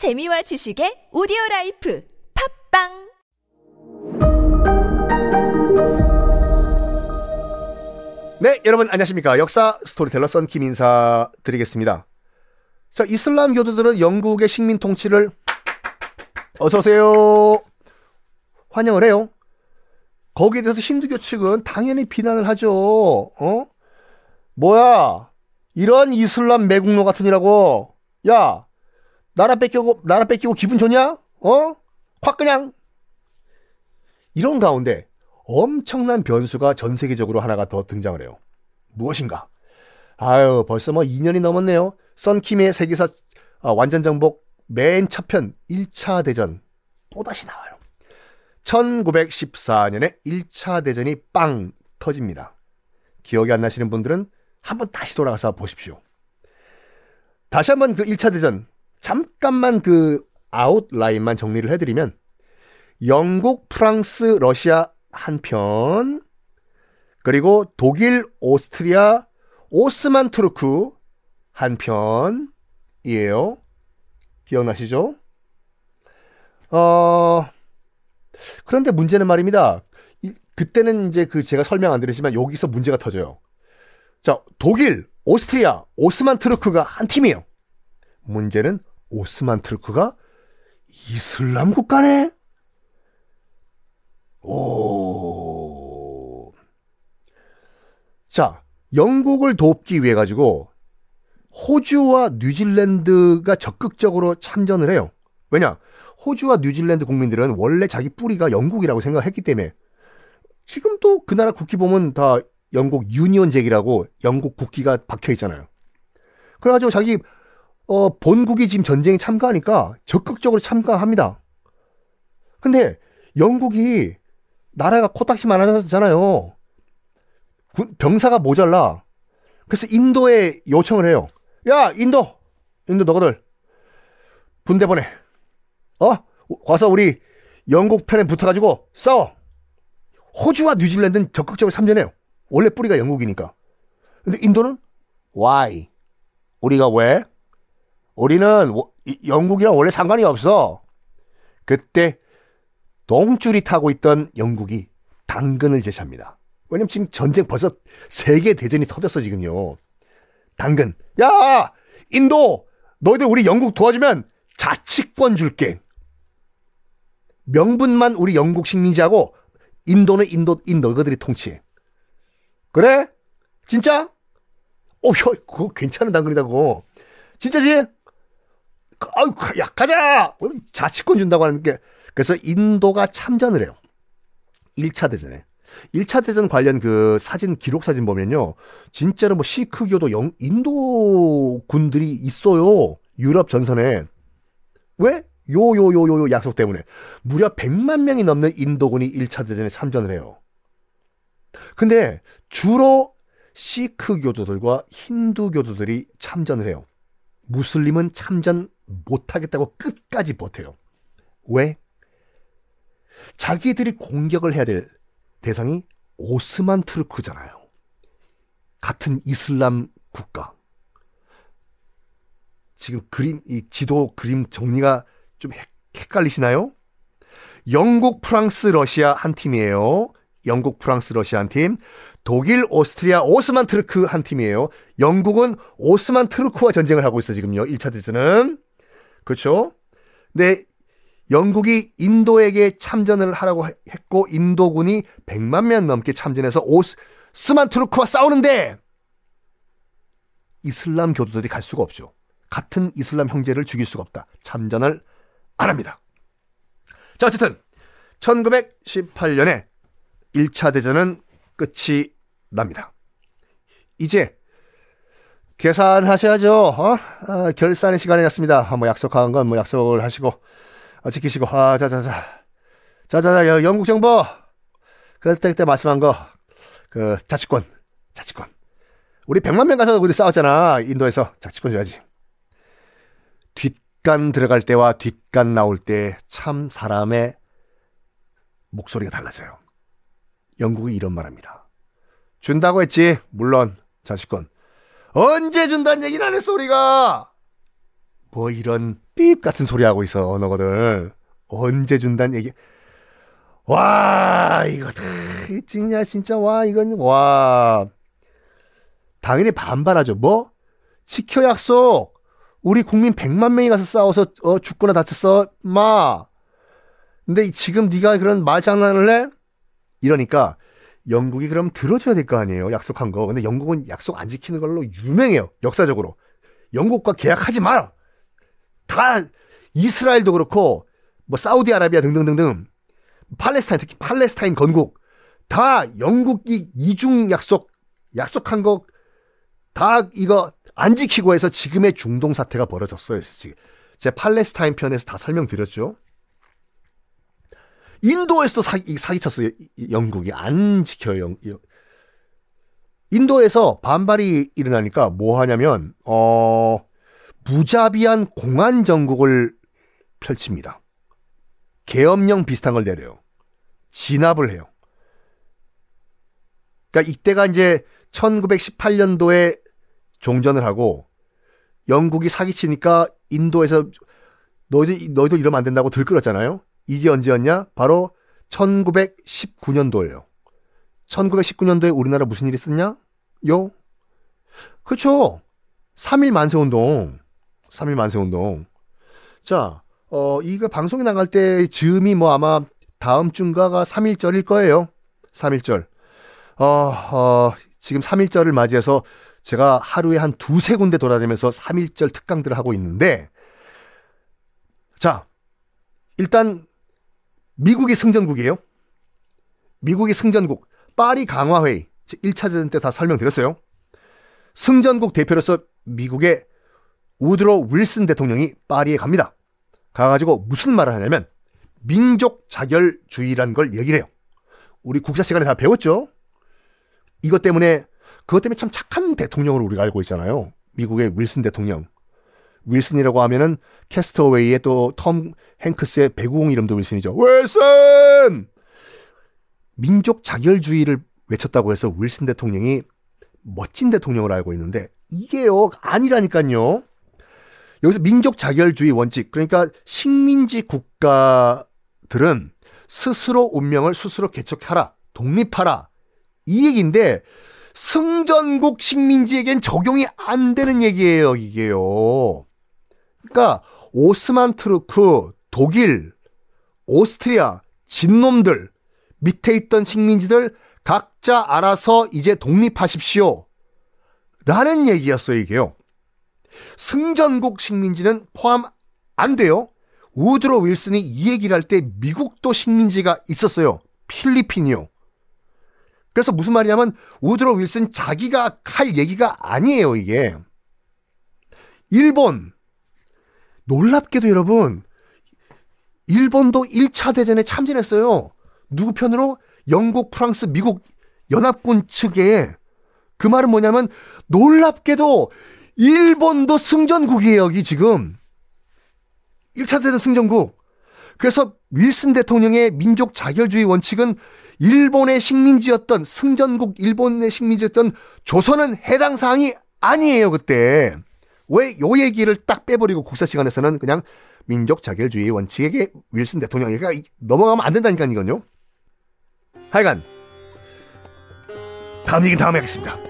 재미와 지식의 오디오 라이프 팟빵 네, 여러분 안녕하십니까. 역사 스토리텔러 썬킴 인사 드리겠습니다. 자, 이슬람 교도들은 영국의 식민 통치를 어서 오세요. 환영을 해요. 거기에 대해서 힌두교 측은 당연히 비난을 하죠. 어? 뭐야? 이런 이슬람 매국노 같은 이라고. 야, 나라 뺏기고, 나라 뺏기고 기분 좋냐? 어? 확 그냥. 이런 가운데 엄청난 변수가 전 세계적으로 하나가 더 등장을 해요. 무엇인가? 아유, 벌써 뭐 2년이 넘었네요. 썬킴의 세계사 아, 완전 정복 맨 첫편 1차 대전 또다시 나와요. 1914년에 1차 대전이 빵 터집니다. 기억이 안 나시는 분들은 한번 다시 돌아가서 보십시오. 다시 한번 그 1차 대전 잠깐만 그 아웃라인만 정리를 해드리면 영국, 프랑스, 러시아 한편 그리고 독일, 오스트리아, 오스만 투르크 한편이에요. 기억나시죠? 어, 그런데 문제는 말입니다. 이, 그때는 이제 그 제가 설명 안 드리지만 여기서 문제가 터져요. 자, 독일, 오스트리아, 오스만 트루크가 한 팀이에요. 문제는 오스만 트루크가 이슬람 국가네? 오. 자, 영국을 돕기 위해 가지고 호주와 뉴질랜드가 적극적으로 참전을 해요. 왜냐? 호주와 뉴질랜드 국민들은 원래 자기 뿌리가 영국이라고 생각했기 때문에 지금도 그 나라 국기 보면 다 영국 유니온 잭이라고 영국 국기가 박혀 있잖아요. 그래가지고 자기 어, 본국이 지금 전쟁에 참가하니까 적극적으로 참가합니다. 근데 영국이 나라가 코딱지만 하잖아요. 병사가 모자라. 그래서 인도에 요청을 해요. 야, 인도! 인도 너희들 분대 보내. 어? 와서 우리 영국 편에 붙어가지고 싸워. 호주와 뉴질랜드는 적극적으로 참전해요. 원래 뿌리가 영국이니까. 근데 인도는 why? 우리가 왜? 우리는 영국이랑 원래 상관이 없어. 그때 동줄이 타고 있던 영국이 당근을 제시합니다. 왜냐면 지금 전쟁 벌써 세계 대전이 터졌어 지금요. 당근. 야, 인도, 너희들 우리 영국 도와주면 자치권 줄게. 명분만 우리 영국 식민지하고 인도는 인도 인 너희들이 통치해. 그래? 진짜? 어, 혀, 그거 괜찮은 당근이다고. 진짜지? 아유, 야, 가자! 자치권 준다고 하는 게. 그래서 인도가 참전을 해요. 1차 대전에. 1차 대전 관련 그 사진, 기록 사진 보면요. 진짜로 뭐 시크교도 영, 인도 군들이 있어요. 유럽 전선에. 왜? 요, 요, 요, 요, 요 약속 때문에. 무려 100만 명이 넘는 인도군이 1차 대전에 참전을 해요. 근데 주로 시크 교도들과 힌두 교도들이 참전을 해요. 무슬림은 참전 못하겠다고 끝까지 버텨요. 왜? 자기들이 공격을 해야 될 대상이 오스만 트르크잖아요. 같은 이슬람 국가. 지금 그림, 이 지도 그림 정리가 좀 헷갈리시나요? 영국, 프랑스, 러시아 한 팀이에요. 영국, 프랑스, 러시아 한 팀. 독일, 오스트리아, 오스만 트르크 한 팀이에요. 영국은 오스만 트르크와 전쟁을 하고 있어, 지금요. 1차 대전은. 그렇죠? 근데 영국이 인도에게 참전을 하라고 했고 인도군이 100만 명 넘게 참전해서 오스만 트루크와 싸우는데 이슬람 교도들이 갈 수가 없죠. 같은 이슬람 형제를 죽일 수가 없다. 참전을 안 합니다. 자, 어쨌든 1918년에 1차 대전은 끝이 납니다. 이제 계산하셔야죠. 어? 아, 결산의 시간이 났습니다. 뭐 약속한 건 뭐 약속을 하시고 어, 지키시고 아 자자자 자자자 영국 정부 그때 그때 말씀한 거 그 자치권 자치권 우리 100만 명 가서 우리 싸웠잖아 인도에서 자치권 줘야지 뒷간 들어갈 때와 뒷간 나올 때 참 사람의 목소리가 달라져요 영국이 이런 말합니다 준다고 했지. 물론 자치권 언제 준다는 얘기는 안 했어 우리가? 뭐 이런 삐 같은 소리 하고 있어 너거들. 언제 준단 얘기. 와 이거 다 진짜 진짜. 와 이건 와. 당연히 반발하죠. 뭐? 지켜 약속. 우리 국민 100만 명이 가서 싸워서 어, 죽거나 다쳤어 마. 근데 지금 네가 그런 말장난을 해? 이러니까 영국이 그럼 들어줘야 될 거 아니에요? 약속한 거. 근데 영국은 약속 안 지키는 걸로 유명해요. 역사적으로. 영국과 계약하지 마라 다 이스라엘도 그렇고 뭐 사우디아라비아 등등등등. 팔레스타인 특히 팔레스타인 건국. 다 영국이 이중 약속 약속한 거 다 이거 안 지키고 해서 지금의 중동 사태가 벌어졌어요. 지금. 제 팔레스타인 편에서 다 설명드렸죠. 인도에서도 사기, 사기쳤어요. 영국이 안 지켜요. 영, 인도에서 반발이 일어나니까 뭐 하냐면 어 무자비한 공안 정국을 펼칩니다. 계엄령 비슷한 걸 내려요. 진압을 해요. 그러니까 이때가 이제 1918년도에 종전을 하고 영국이 사기치니까 인도에서 너희들, 너희들 이러면 안 된다고 들끓었잖아요. 이게 언제였냐? 바로 1919년도예요. 1919년도에 우리나라 무슨 일이 있었냐? 요? 그쵸. 3일 만세운동. 3일 만세운동. 자, 어, 이거 방송이 나갈 때 즈음이 뭐 아마 다음 주인가가 3일절일 거예요. 3일절. 어, 어, 지금 3일절을 맞이해서 제가 하루에 한 두세 군데 돌아다니면서 3일절 특강들을 하고 있는데, 자, 일단, 미국이 승전국이에요. 미국이 승전국. 파리 강화회의. 1차 대전 때 다 설명드렸어요. 승전국 대표로서 미국의 우드로 윌슨 대통령이 파리에 갑니다. 가가지고 무슨 말을 하냐면 민족 자결주의라는 걸 얘기를 해요. 우리 국사 시간에 다 배웠죠? 이것 때문에 그것 때문에 참 착한 대통령으로 우리가 알고 있잖아요. 미국의 윌슨 대통령. 윌슨이라고 하면은 캐스터웨이의 또 톰 행크스의 배구공 이름도 윌슨이죠. 윌슨! 민족 자결주의를 외쳤다고 해서 윌슨 대통령이 멋진 대통령을 알고 있는데 이게요 아니라니까요. 여기서 민족 자결주의 원칙 그러니까 식민지 국가들은 스스로 운명을 스스로 개척하라 독립하라 이 얘기인데 승전국 식민지에겐 적용이 안 되는 얘기예요 이게요. 그러니까 오스만 트루크 독일 오스트리아 진놈들 밑에 있던 식민지들 각자 알아서 이제 독립하십시오. 라는 얘기였어요, 이게요. 승전국 식민지는 포함 안 돼요. 우드로 윌슨이 이 얘기를 할 때 미국도 식민지가 있었어요. 필리핀이요. 그래서 무슨 말이냐면 우드로 윌슨 자기가 할 얘기가 아니에요, 이게. 일본. 놀랍게도 여러분, 일본도 1차 대전에 참전했어요. 누구 편으로? 영국, 프랑스, 미국 연합군 측에 그 말은 뭐냐면 놀랍게도 일본도 승전국이에요, 여기 지금. 1차 대전 승전국. 그래서 윌슨 대통령의 민족 자결주의 원칙은 일본의 식민지였던 승전국 일본의 식민지였던 조선은 해당 사항이 아니에요, 그때. 왜 요 얘기를 딱 빼버리고 국사 시간에서는 그냥 민족 자결주의 원칙에게 윌슨 대통령에게 넘어가면 안 된다니까 이건요. 하여간 다음 얘기는 다음에 하겠습니다.